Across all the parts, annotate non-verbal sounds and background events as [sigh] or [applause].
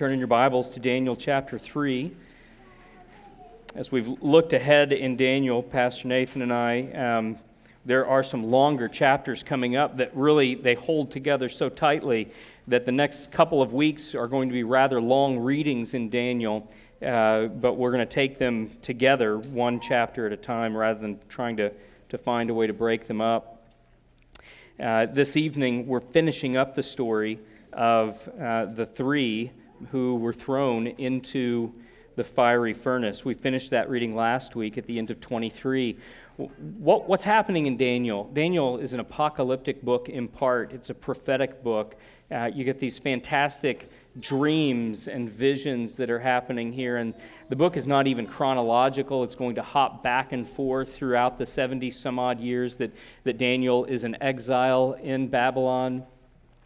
Turn in your Bibles to Daniel chapter 3. As we've looked ahead in Daniel, Pastor Nathan and I, um, there are some longer chapters coming up that really they hold together so tightly that the next couple of weeks are going to be rather long readings in Daniel. Uh, but we're going to take them together, one chapter at a time, rather than trying to, to find a way to break them up. Uh, this evening, we're finishing up the story of uh, the three who were thrown into the fiery furnace. We finished that reading last week at the end of 23. What, what's happening in Daniel? Daniel is an apocalyptic book in part, it's a prophetic book. Uh, you get these fantastic dreams and visions that are happening here. And the book is not even chronological. It's going to hop back and forth throughout the 70 some odd years that, that Daniel is in exile in Babylon.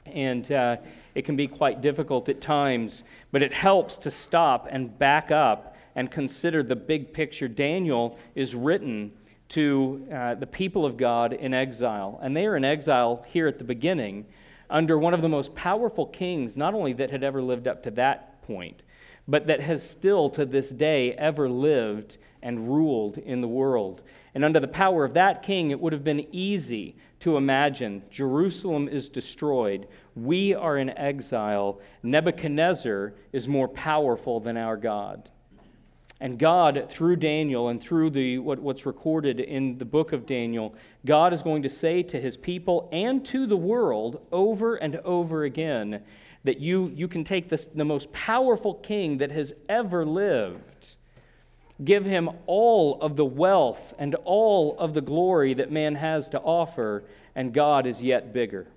And uh, it can be quite difficult at times, but it helps to stop and back up and consider the big picture. Daniel is written to uh, the people of God in exile, and they are in exile here at the beginning under one of the most powerful kings, not only that had ever lived up to that point, but that has still to this day ever lived and ruled in the world. And under the power of that king, it would have been easy to imagine Jerusalem is destroyed, we are in exile, Nebuchadnezzar is more powerful than our God. And God, through Daniel and through the, what, what's recorded in the book of Daniel, God is going to say to his people and to the world over and over again that you, you can take this, the most powerful king that has ever lived Give him all of the wealth and all of the glory that man has to offer, and God is yet bigger.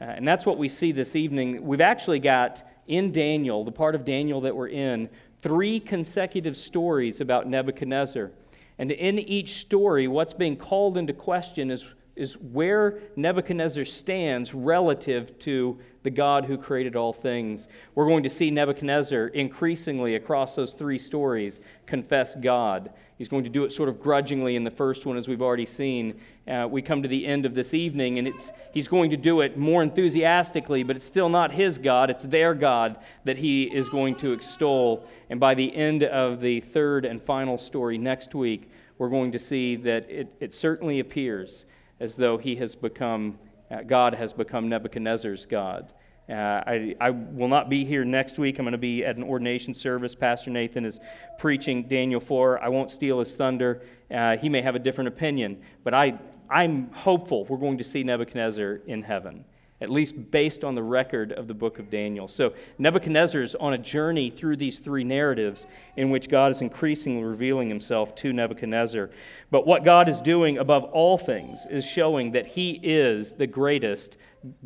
Uh, and that's what we see this evening. We've actually got in Daniel, the part of Daniel that we're in, three consecutive stories about Nebuchadnezzar. And in each story, what's being called into question is, is where Nebuchadnezzar stands relative to the God who created all things. We're going to see Nebuchadnezzar increasingly across those three stories confess God. He's going to do it sort of grudgingly in the first one, as we've already seen. Uh, we come to the end of this evening, and it's, he's going to do it more enthusiastically, but it's still not his God, it's their God that he is going to extol. And by the end of the third and final story next week, we're going to see that it, it certainly appears as though he has become, uh, God has become Nebuchadnezzar's God. Uh, I, I will not be here next week. I'm going to be at an ordination service. Pastor Nathan is preaching Daniel 4. I won't steal his thunder. Uh, he may have a different opinion, but I, I'm hopeful we're going to see Nebuchadnezzar in heaven at least based on the record of the book of Daniel. So Nebuchadnezzar is on a journey through these three narratives in which God is increasingly revealing himself to Nebuchadnezzar. But what God is doing above all things is showing that he is the greatest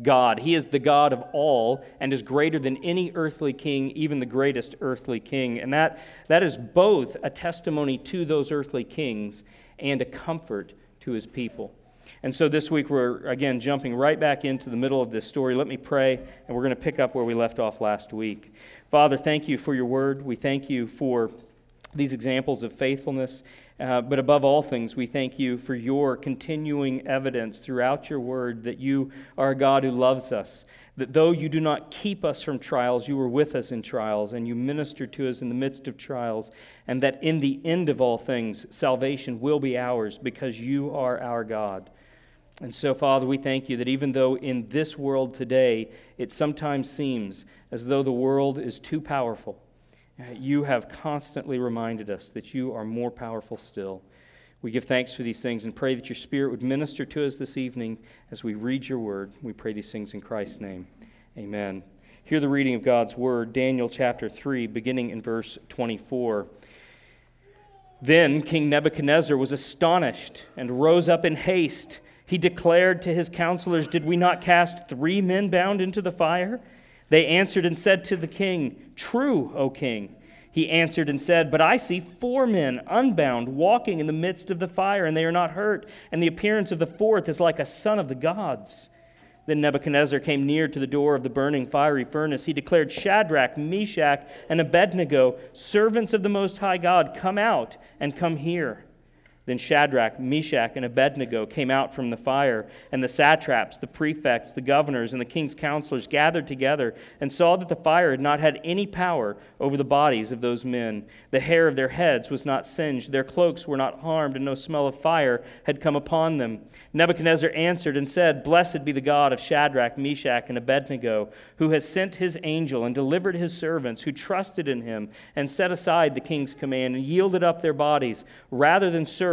God. He is the God of all and is greater than any earthly king, even the greatest earthly king. And that, that is both a testimony to those earthly kings and a comfort to his people. And so this week we're again jumping right back into the middle of this story. Let me pray, and we're going to pick up where we left off last week. Father, thank you for your word. We thank you for these examples of faithfulness. Uh, but above all things, we thank you for your continuing evidence throughout your word that you are a God who loves us. That though you do not keep us from trials, you are with us in trials, and you minister to us in the midst of trials, and that in the end of all things, salvation will be ours because you are our God. And so, Father, we thank you that even though in this world today it sometimes seems as though the world is too powerful, Uh, you have constantly reminded us that you are more powerful still. We give thanks for these things and pray that your Spirit would minister to us this evening as we read your word. We pray these things in Christ's name. Amen. Hear the reading of God's word, Daniel chapter 3, beginning in verse 24. Then King Nebuchadnezzar was astonished and rose up in haste he declared to his counselors, Did we not cast three men bound into the fire? They answered and said to the king, True, O king. He answered and said, But I see four men unbound walking in the midst of the fire, and they are not hurt, and the appearance of the fourth is like a son of the gods. Then Nebuchadnezzar came near to the door of the burning fiery furnace. He declared, Shadrach, Meshach, and Abednego, servants of the Most High God, come out and come here. Then Shadrach, Meshach, and Abednego came out from the fire, and the satraps, the prefects, the governors, and the king's counselors gathered together and saw that the fire had not had any power over the bodies of those men. The hair of their heads was not singed, their cloaks were not harmed, and no smell of fire had come upon them. Nebuchadnezzar answered and said, Blessed be the God of Shadrach, Meshach, and Abednego, who has sent his angel and delivered his servants who trusted in him and set aside the king's command and yielded up their bodies rather than serve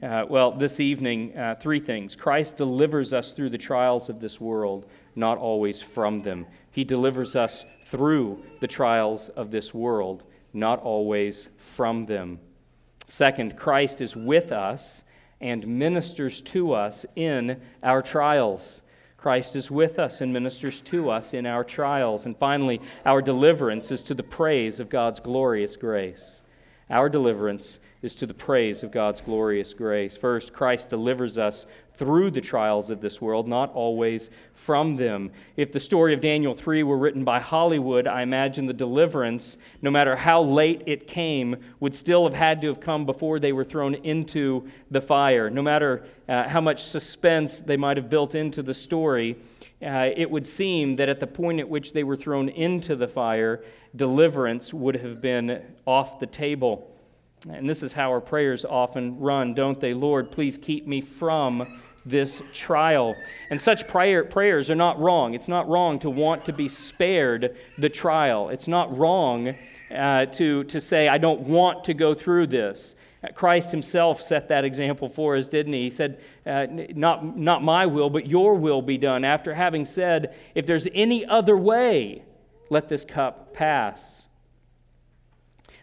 Uh, well, this evening, uh, three things. Christ delivers us through the trials of this world, not always from them. He delivers us through the trials of this world, not always from them. Second, Christ is with us and ministers to us in our trials. Christ is with us and ministers to us in our trials. And finally, our deliverance is to the praise of God's glorious grace. Our deliverance is to the praise of God's glorious grace. First, Christ delivers us through the trials of this world, not always from them. If the story of Daniel 3 were written by Hollywood, I imagine the deliverance, no matter how late it came, would still have had to have come before they were thrown into the fire. No matter uh, how much suspense they might have built into the story, uh, it would seem that at the point at which they were thrown into the fire, deliverance would have been off the table. And this is how our prayers often run, don't they? Lord, please keep me from this trial. And such prayer, prayers are not wrong. It's not wrong to want to be spared the trial. It's not wrong uh, to, to say, I don't want to go through this. Christ himself set that example for us, didn't he? He said, uh, not, not my will, but your will be done. After having said, If there's any other way, let this cup pass.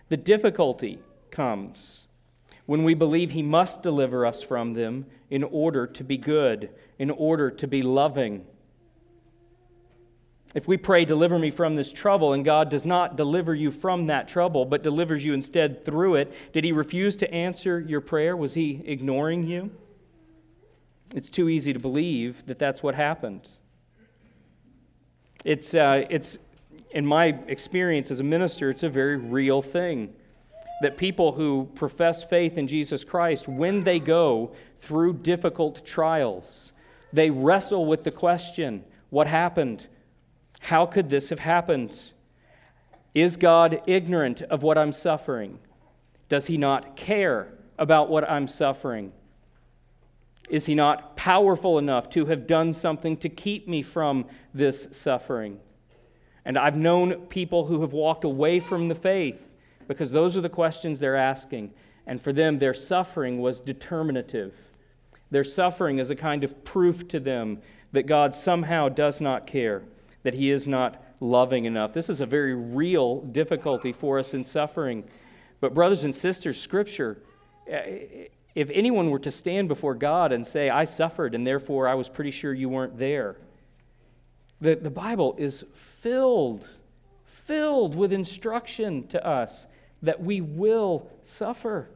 The difficulty comes when we believe he must deliver us from them in order to be good, in order to be loving. If we pray, Deliver me from this trouble, and God does not deliver you from that trouble, but delivers you instead through it, did He refuse to answer your prayer? Was He ignoring you? It's too easy to believe that that's what happened. It's, uh, it's, in my experience as a minister, it's a very real thing that people who profess faith in Jesus Christ, when they go through difficult trials, they wrestle with the question what happened? How could this have happened? Is God ignorant of what I'm suffering? Does he not care about what I'm suffering? Is he not powerful enough to have done something to keep me from this suffering? And I've known people who have walked away from the faith because those are the questions they're asking. And for them, their suffering was determinative. Their suffering is a kind of proof to them that God somehow does not care, that He is not loving enough. This is a very real difficulty for us in suffering. But, brothers and sisters, Scripture, eh, if anyone were to stand before God and say, I suffered and therefore I was pretty sure you weren't there, the, the Bible is filled, filled with instruction to us that we will suffer.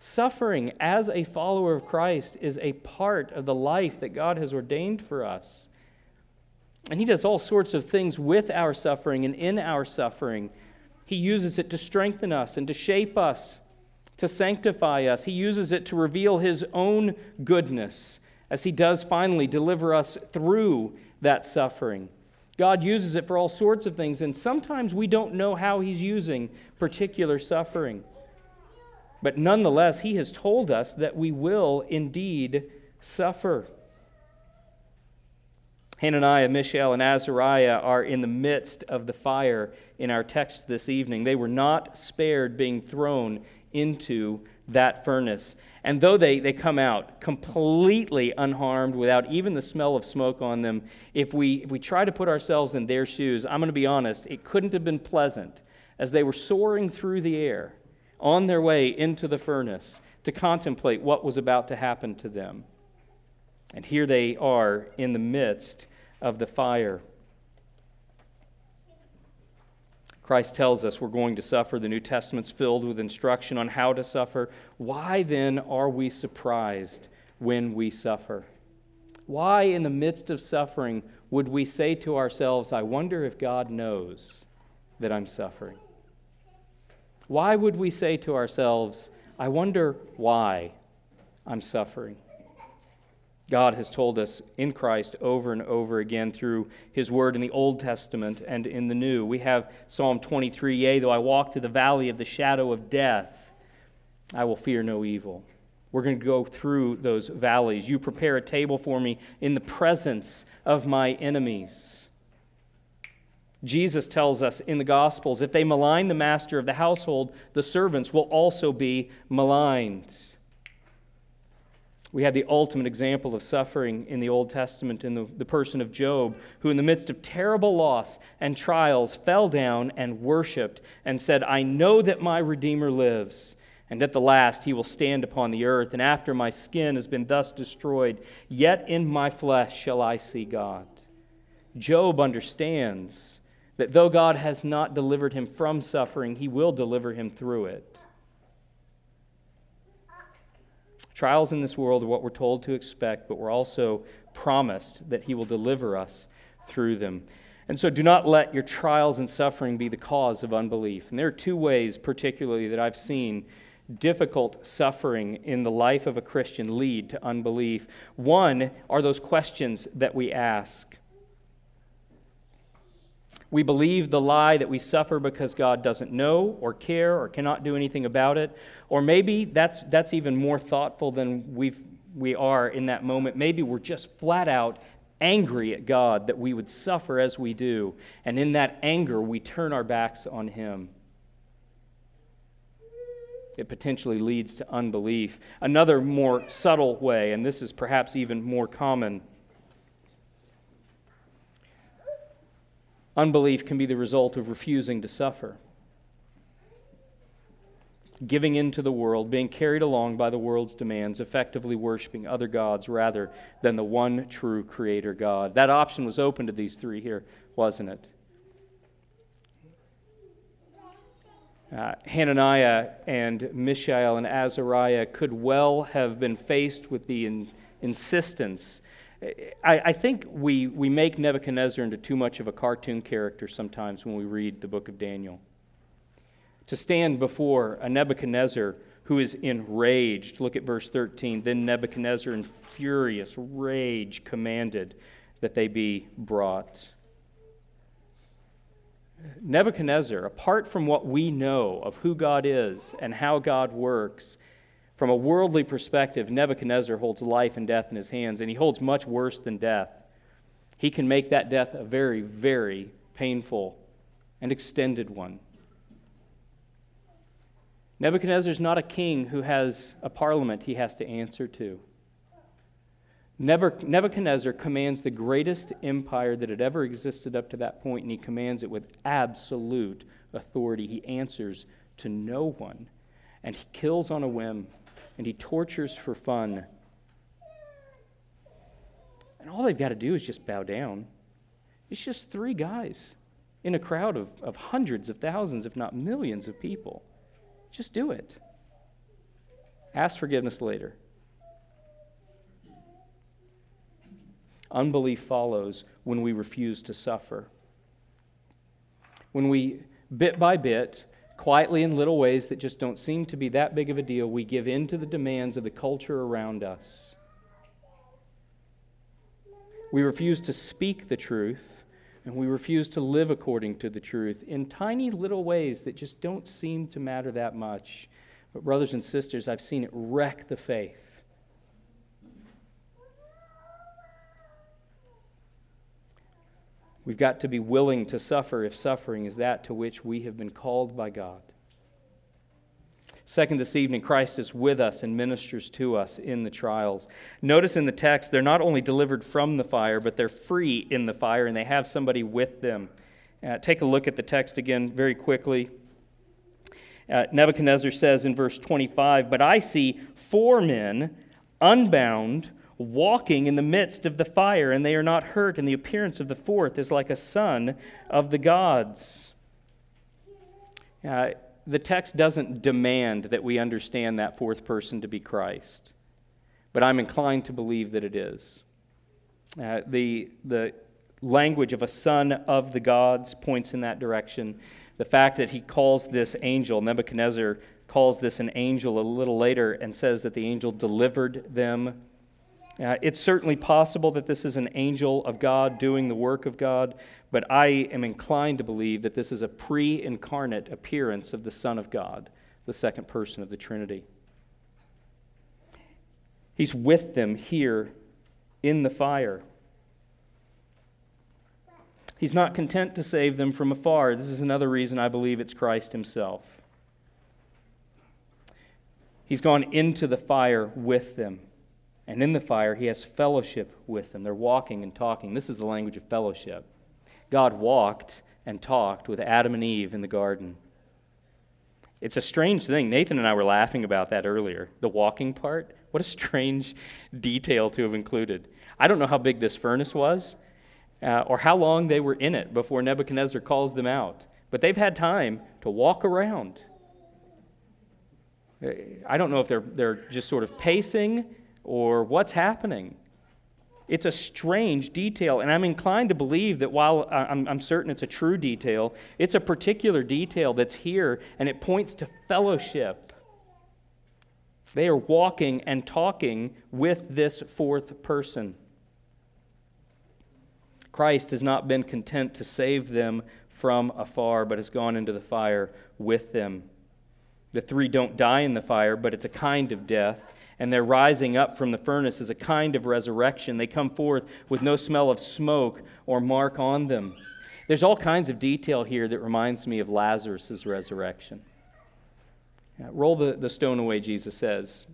Suffering as a follower of Christ is a part of the life that God has ordained for us. And He does all sorts of things with our suffering and in our suffering. He uses it to strengthen us and to shape us, to sanctify us. He uses it to reveal His own goodness as He does finally deliver us through that suffering. God uses it for all sorts of things, and sometimes we don't know how He's using particular suffering. But nonetheless, He has told us that we will indeed suffer. Hananiah, Mishael, and Azariah are in the midst of the fire in our text this evening. They were not spared being thrown into that furnace. And though they, they come out completely unharmed without even the smell of smoke on them, if we, if we try to put ourselves in their shoes, I'm going to be honest, it couldn't have been pleasant as they were soaring through the air on their way into the furnace to contemplate what was about to happen to them. And here they are in the midst of the fire. Christ tells us we're going to suffer. The New Testament's filled with instruction on how to suffer. Why then are we surprised when we suffer? Why, in the midst of suffering, would we say to ourselves, I wonder if God knows that I'm suffering? Why would we say to ourselves, I wonder why I'm suffering? God has told us in Christ over and over again through His Word in the Old Testament and in the New. We have Psalm 23 Yea, though I walk through the valley of the shadow of death, I will fear no evil. We're going to go through those valleys. You prepare a table for me in the presence of my enemies. Jesus tells us in the Gospels if they malign the master of the household, the servants will also be maligned. We have the ultimate example of suffering in the Old Testament in the, the person of Job, who, in the midst of terrible loss and trials, fell down and worshiped and said, I know that my Redeemer lives, and at the last he will stand upon the earth. And after my skin has been thus destroyed, yet in my flesh shall I see God. Job understands that though God has not delivered him from suffering, he will deliver him through it. Trials in this world are what we're told to expect, but we're also promised that He will deliver us through them. And so do not let your trials and suffering be the cause of unbelief. And there are two ways, particularly, that I've seen difficult suffering in the life of a Christian lead to unbelief. One are those questions that we ask. We believe the lie that we suffer because God doesn't know or care or cannot do anything about it. Or maybe that's, that's even more thoughtful than we've, we are in that moment. Maybe we're just flat out angry at God that we would suffer as we do. And in that anger, we turn our backs on Him. It potentially leads to unbelief. Another more subtle way, and this is perhaps even more common Unbelief can be the result of refusing to suffer, giving in to the world, being carried along by the world's demands, effectively worshiping other gods rather than the one true Creator God. That option was open to these three here, wasn't it? Uh, Hananiah and Mishael and Azariah could well have been faced with the in, insistence I, I, think we, we make Nebuchadnezzar into too much of a cartoon character sometimes when we read the book of Daniel. To stand before a Nebuchadnezzar who is enraged, look at verse 13. Then Nebuchadnezzar, in furious rage, commanded that they be brought. Nebuchadnezzar, apart from what we know of who God is and how God works, from a worldly perspective, Nebuchadnezzar holds life and death in his hands, and he holds much worse than death. He can make that death a very, very painful and extended one. Nebuchadnezzar is not a king who has a parliament he has to answer to. Nebuchadnezzar commands the greatest empire that had ever existed up to that point, and he commands it with absolute authority. He answers to no one, and he kills on a whim and he tortures for fun. And all they've got to do is just bow down. It's just three guys in a crowd of, of hundreds of thousands, if not millions of people. Just do it. Ask forgiveness later. Unbelief follows when we refuse to suffer. When we, bit by bit, quietly in little ways that just don't seem to be that big of a deal, we give in to the demands of the culture around us. We refuse to speak the truth, and we refuse to live according to the truth in tiny little ways that just don't seem to matter that much. But, brothers and sisters, I've seen it wreck the faith. We've got to be willing to suffer if suffering is that to which we have been called by God. Second, this evening, Christ is with us and ministers to us in the trials. Notice in the text, they're not only delivered from the fire, but they're free in the fire and they have somebody with them. Uh, take a look at the text again very quickly. Uh, Nebuchadnezzar says in verse 25, But I see four men unbound walking in the midst of the fire, and they are not hurt, and the appearance of the fourth is like a son of the gods. Uh, the text doesn't demand that we understand that fourth person to be Christ, but I'm inclined to believe that it is. Uh, the, the language of a son of the gods points in that direction. The fact that he calls this angel, Nebuchadnezzar calls this an angel a little later and says that the angel delivered them. Uh, it's certainly possible that this is an angel of God doing the work of God, but I am inclined to believe that this is a pre incarnate appearance of the Son of God, the second person of the Trinity. He's with them here in the fire. He's not content to save them from afar. This is another reason I believe it's Christ Himself. He's gone into the fire with them. And in the fire, He has fellowship with them. They're walking and talking. This is the language of fellowship. God walked and talked with Adam and Eve in the garden. It's a strange thing. Nathan and I were laughing about that earlier. The walking part. What a strange [laughs] detail to have included. I don't know how big this furnace was uh, or how long they were in it before Nebuchadnezzar calls them out. But they've had time to walk around. Uh, I don't know if they're, they're just sort of pacing or what's happening. It's a strange detail, and I'm inclined to believe that while I'm, I'm, certain it's a true detail, it's a particular detail that's here, and it points to fellowship. They are walking and talking with this fourth person. Christ has not been content to save them from afar, but has gone into the fire with them. The three don't die in the fire, but it's a kind of death. And their rising up from the furnace is a kind of resurrection. They come forth with no smell of smoke or mark on them. There's all kinds of detail here that reminds me of Lazarus' resurrection. roll the, the stone away, Jesus says.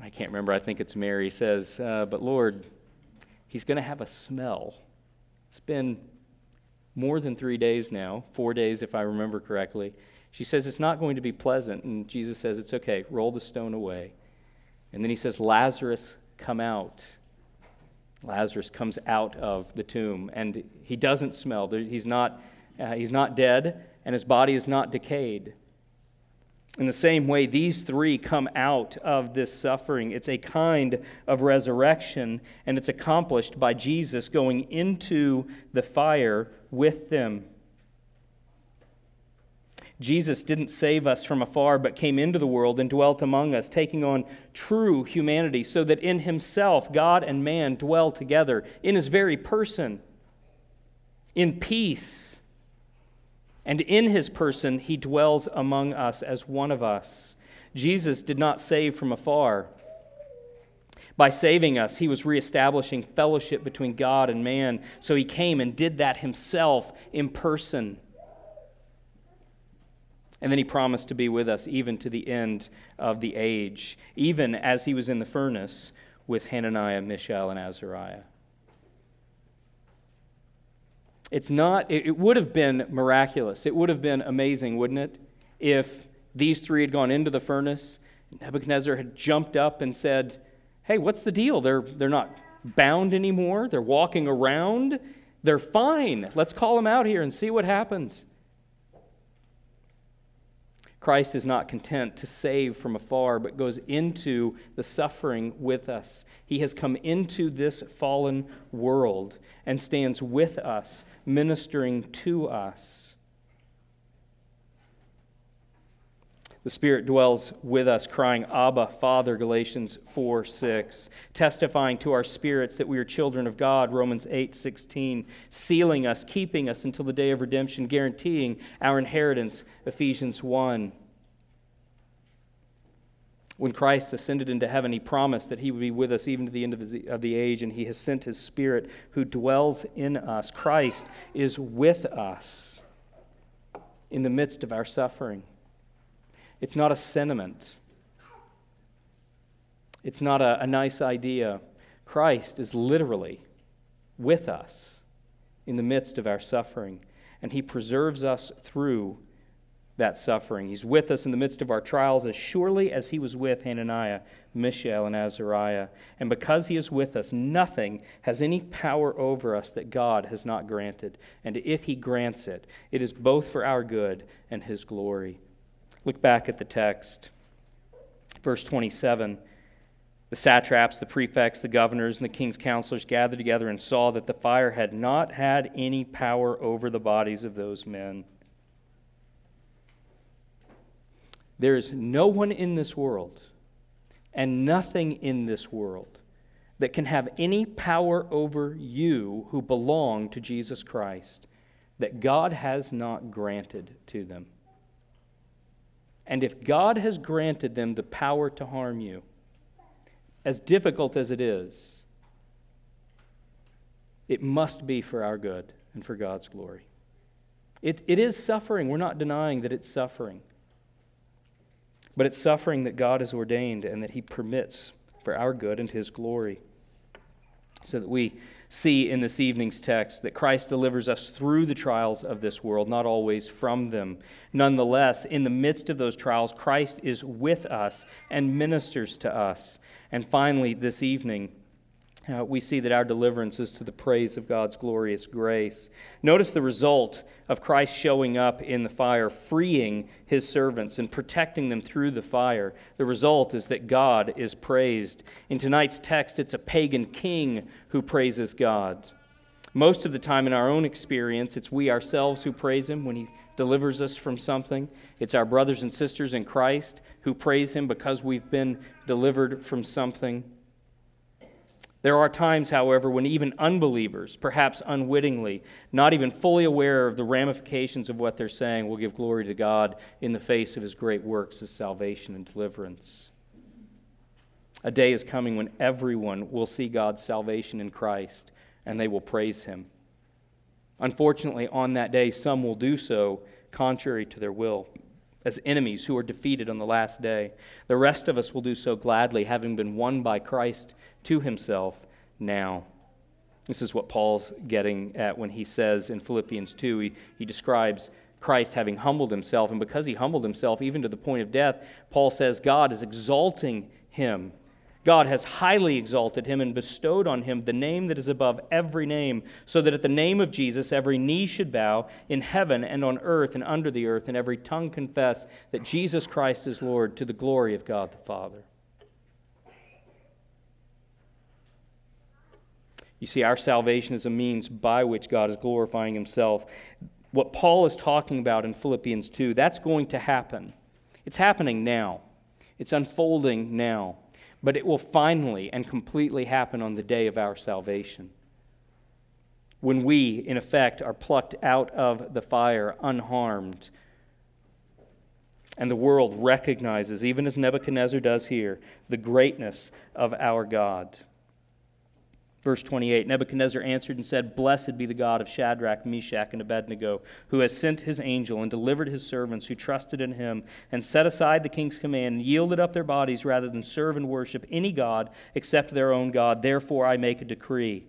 I can't remember, I think it's Mary says, uh, but Lord, he's going to have a smell. It's been more than three days now, four days if I remember correctly. She says it's not going to be pleasant, and Jesus says it's okay, roll the stone away. And then he says, Lazarus, come out. Lazarus comes out of the tomb, and he doesn't smell. He's not, uh, he's not dead, and his body is not decayed. In the same way, these three come out of this suffering. It's a kind of resurrection, and it's accomplished by Jesus going into the fire with them. Jesus didn't save us from afar, but came into the world and dwelt among us, taking on true humanity, so that in himself God and man dwell together in his very person, in peace and in his person, he dwells among us as one of us. Jesus did not save from afar. By saving us, he was reestablishing fellowship between God and man. So he came and did that himself in person. And then he promised to be with us even to the end of the age, even as he was in the furnace with Hananiah, Mishael, and Azariah. It's not, it, would have been miraculous. It would have been amazing, wouldn't it? If these three had gone into the furnace, Nebuchadnezzar had jumped up and said, Hey, what's the deal? They're, they're not bound anymore. They're walking around. They're fine. Let's call them out here and see what happens. Christ is not content to save from afar, but goes into the suffering with us. He has come into this fallen world and stands with us, ministering to us. The Spirit dwells with us, crying, Abba, Father, Galatians 4 6, testifying to our spirits that we are children of God, Romans 8 16, sealing us, keeping us until the day of redemption, guaranteeing our inheritance, Ephesians 1. When Christ ascended into heaven, he promised that he would be with us even to the end of the, of the age, and he has sent his Spirit who dwells in us. Christ is with us in the midst of our suffering. It's not a sentiment, it's not a, a nice idea. Christ is literally with us in the midst of our suffering, and He preserves us through that suffering. He's with us in the midst of our trials as surely as he was with Hananiah, Mishael, and Azariah. And because he is with us, nothing has any power over us that God has not granted. And if he grants it, it is both for our good and his glory. Look back at the text. Verse 27 The satraps, the prefects, the governors, and the king's counselors gathered together and saw that the fire had not had any power over the bodies of those men. There is no one in this world and nothing in this world that can have any power over you who belong to Jesus Christ that God has not granted to them. And if God has granted them the power to harm you, as difficult as it is, it must be for our good and for God's glory. It, it is suffering. We're not denying that it's suffering. But it's suffering that God has ordained and that He permits for our good and His glory. So that we see in this evening's text that Christ delivers us through the trials of this world, not always from them. Nonetheless, in the midst of those trials, Christ is with us and ministers to us. And finally, this evening, uh, we see that our deliverance is to the praise of God's glorious grace. Notice the result of Christ showing up in the fire, freeing his servants and protecting them through the fire. The result is that God is praised. In tonight's text, it's a pagan king who praises God. Most of the time, in our own experience, it's we ourselves who praise him when he delivers us from something. It's our brothers and sisters in Christ who praise him because we've been delivered from something. There are times, however, when even unbelievers, perhaps unwittingly, not even fully aware of the ramifications of what they're saying, will give glory to God in the face of his great works of salvation and deliverance. A day is coming when everyone will see God's salvation in Christ and they will praise him. Unfortunately, on that day, some will do so contrary to their will, as enemies who are defeated on the last day. The rest of us will do so gladly, having been won by Christ to himself now. This is what Paul's getting at when he says in Philippians 2, he, he describes Christ having humbled himself. And because he humbled himself even to the point of death, Paul says God is exalting him. God has highly exalted him and bestowed on him the name that is above every name, so that at the name of Jesus every knee should bow in heaven and on earth and under the earth, and every tongue confess that Jesus Christ is Lord to the glory of God the Father. You see, our salvation is a means by which God is glorifying himself. What Paul is talking about in Philippians 2, that's going to happen. It's happening now, it's unfolding now. But it will finally and completely happen on the day of our salvation. When we, in effect, are plucked out of the fire unharmed, and the world recognizes, even as Nebuchadnezzar does here, the greatness of our God. Verse 28 Nebuchadnezzar answered and said, Blessed be the God of Shadrach, Meshach, and Abednego, who has sent his angel and delivered his servants who trusted in him, and set aside the king's command, and yielded up their bodies rather than serve and worship any God except their own God. Therefore I make a decree.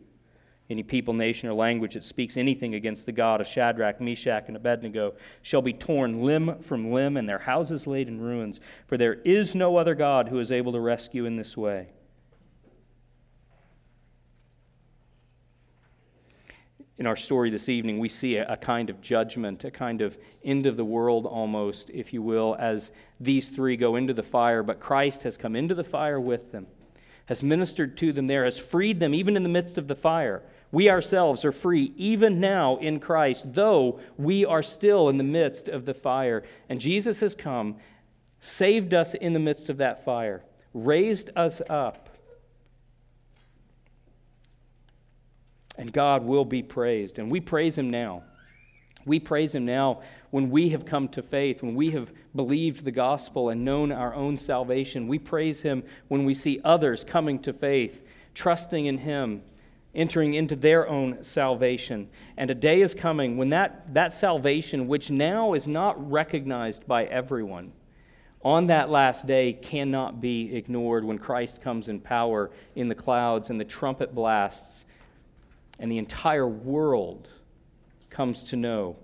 Any people, nation, or language that speaks anything against the God of Shadrach, Meshach, and Abednego shall be torn limb from limb, and their houses laid in ruins. For there is no other God who is able to rescue in this way. In our story this evening, we see a, a, kind of judgment, a kind of end of the world almost, if you will, as these three go into the fire. But Christ has come into the fire with them, has ministered to them there, has freed them even in the midst of the fire. We ourselves are free even now in Christ, though we are still in the midst of the fire. And Jesus has come, saved us in the midst of that fire, raised us up And God will be praised. And we praise Him now. We praise Him now when we have come to faith, when we have believed the gospel and known our own salvation. We praise Him when we see others coming to faith, trusting in Him, entering into their own salvation. And a day is coming when that, that salvation, which now is not recognized by everyone, on that last day cannot be ignored when Christ comes in power in the clouds and the trumpet blasts and the entire world comes to know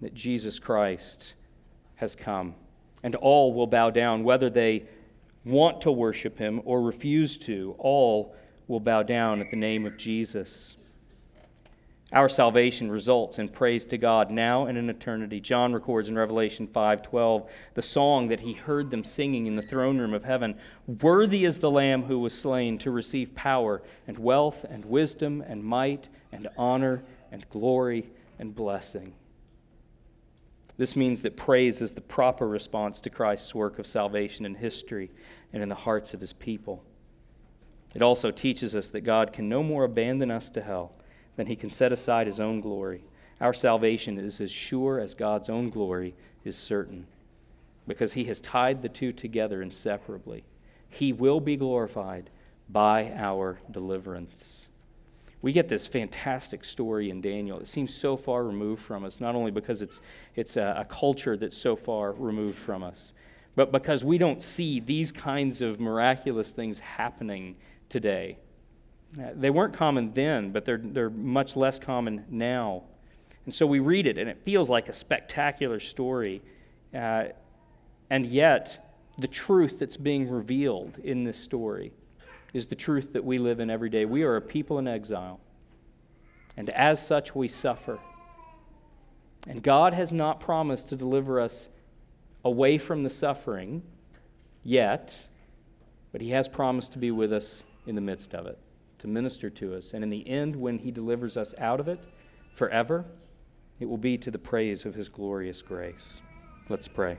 that Jesus Christ has come, and all will bow down, whether they want to worship him or refuse to. All will bow down at the name of Jesus. Our salvation results in praise to God now and in eternity. John records in Revelation 5:12 the song that he heard them singing in the throne room of heaven. Worthy is the lamb who was slain to receive power and wealth and wisdom and might and honor and glory and blessing. This means that praise is the proper response to Christ's work of salvation in history and in the hearts of his people. It also teaches us that God can no more abandon us to hell then he can set aside his own glory. Our salvation is as sure as God's own glory is certain, because he has tied the two together inseparably. He will be glorified by our deliverance. We get this fantastic story in Daniel. It seems so far removed from us, not only because it's, it's a, a culture that's so far removed from us, but because we don't see these kinds of miraculous things happening today. Uh, they weren't common then, but they're, they're much less common now. And so we read it, and it feels like a spectacular story. Uh, and yet, the truth that's being revealed in this story is the truth that we live in every day. We are a people in exile, and as such, we suffer. And God has not promised to deliver us away from the suffering yet, but He has promised to be with us in the midst of it to minister to us. And in the end, when He delivers us out of it forever, it will be to the praise of His glorious grace. Let's pray.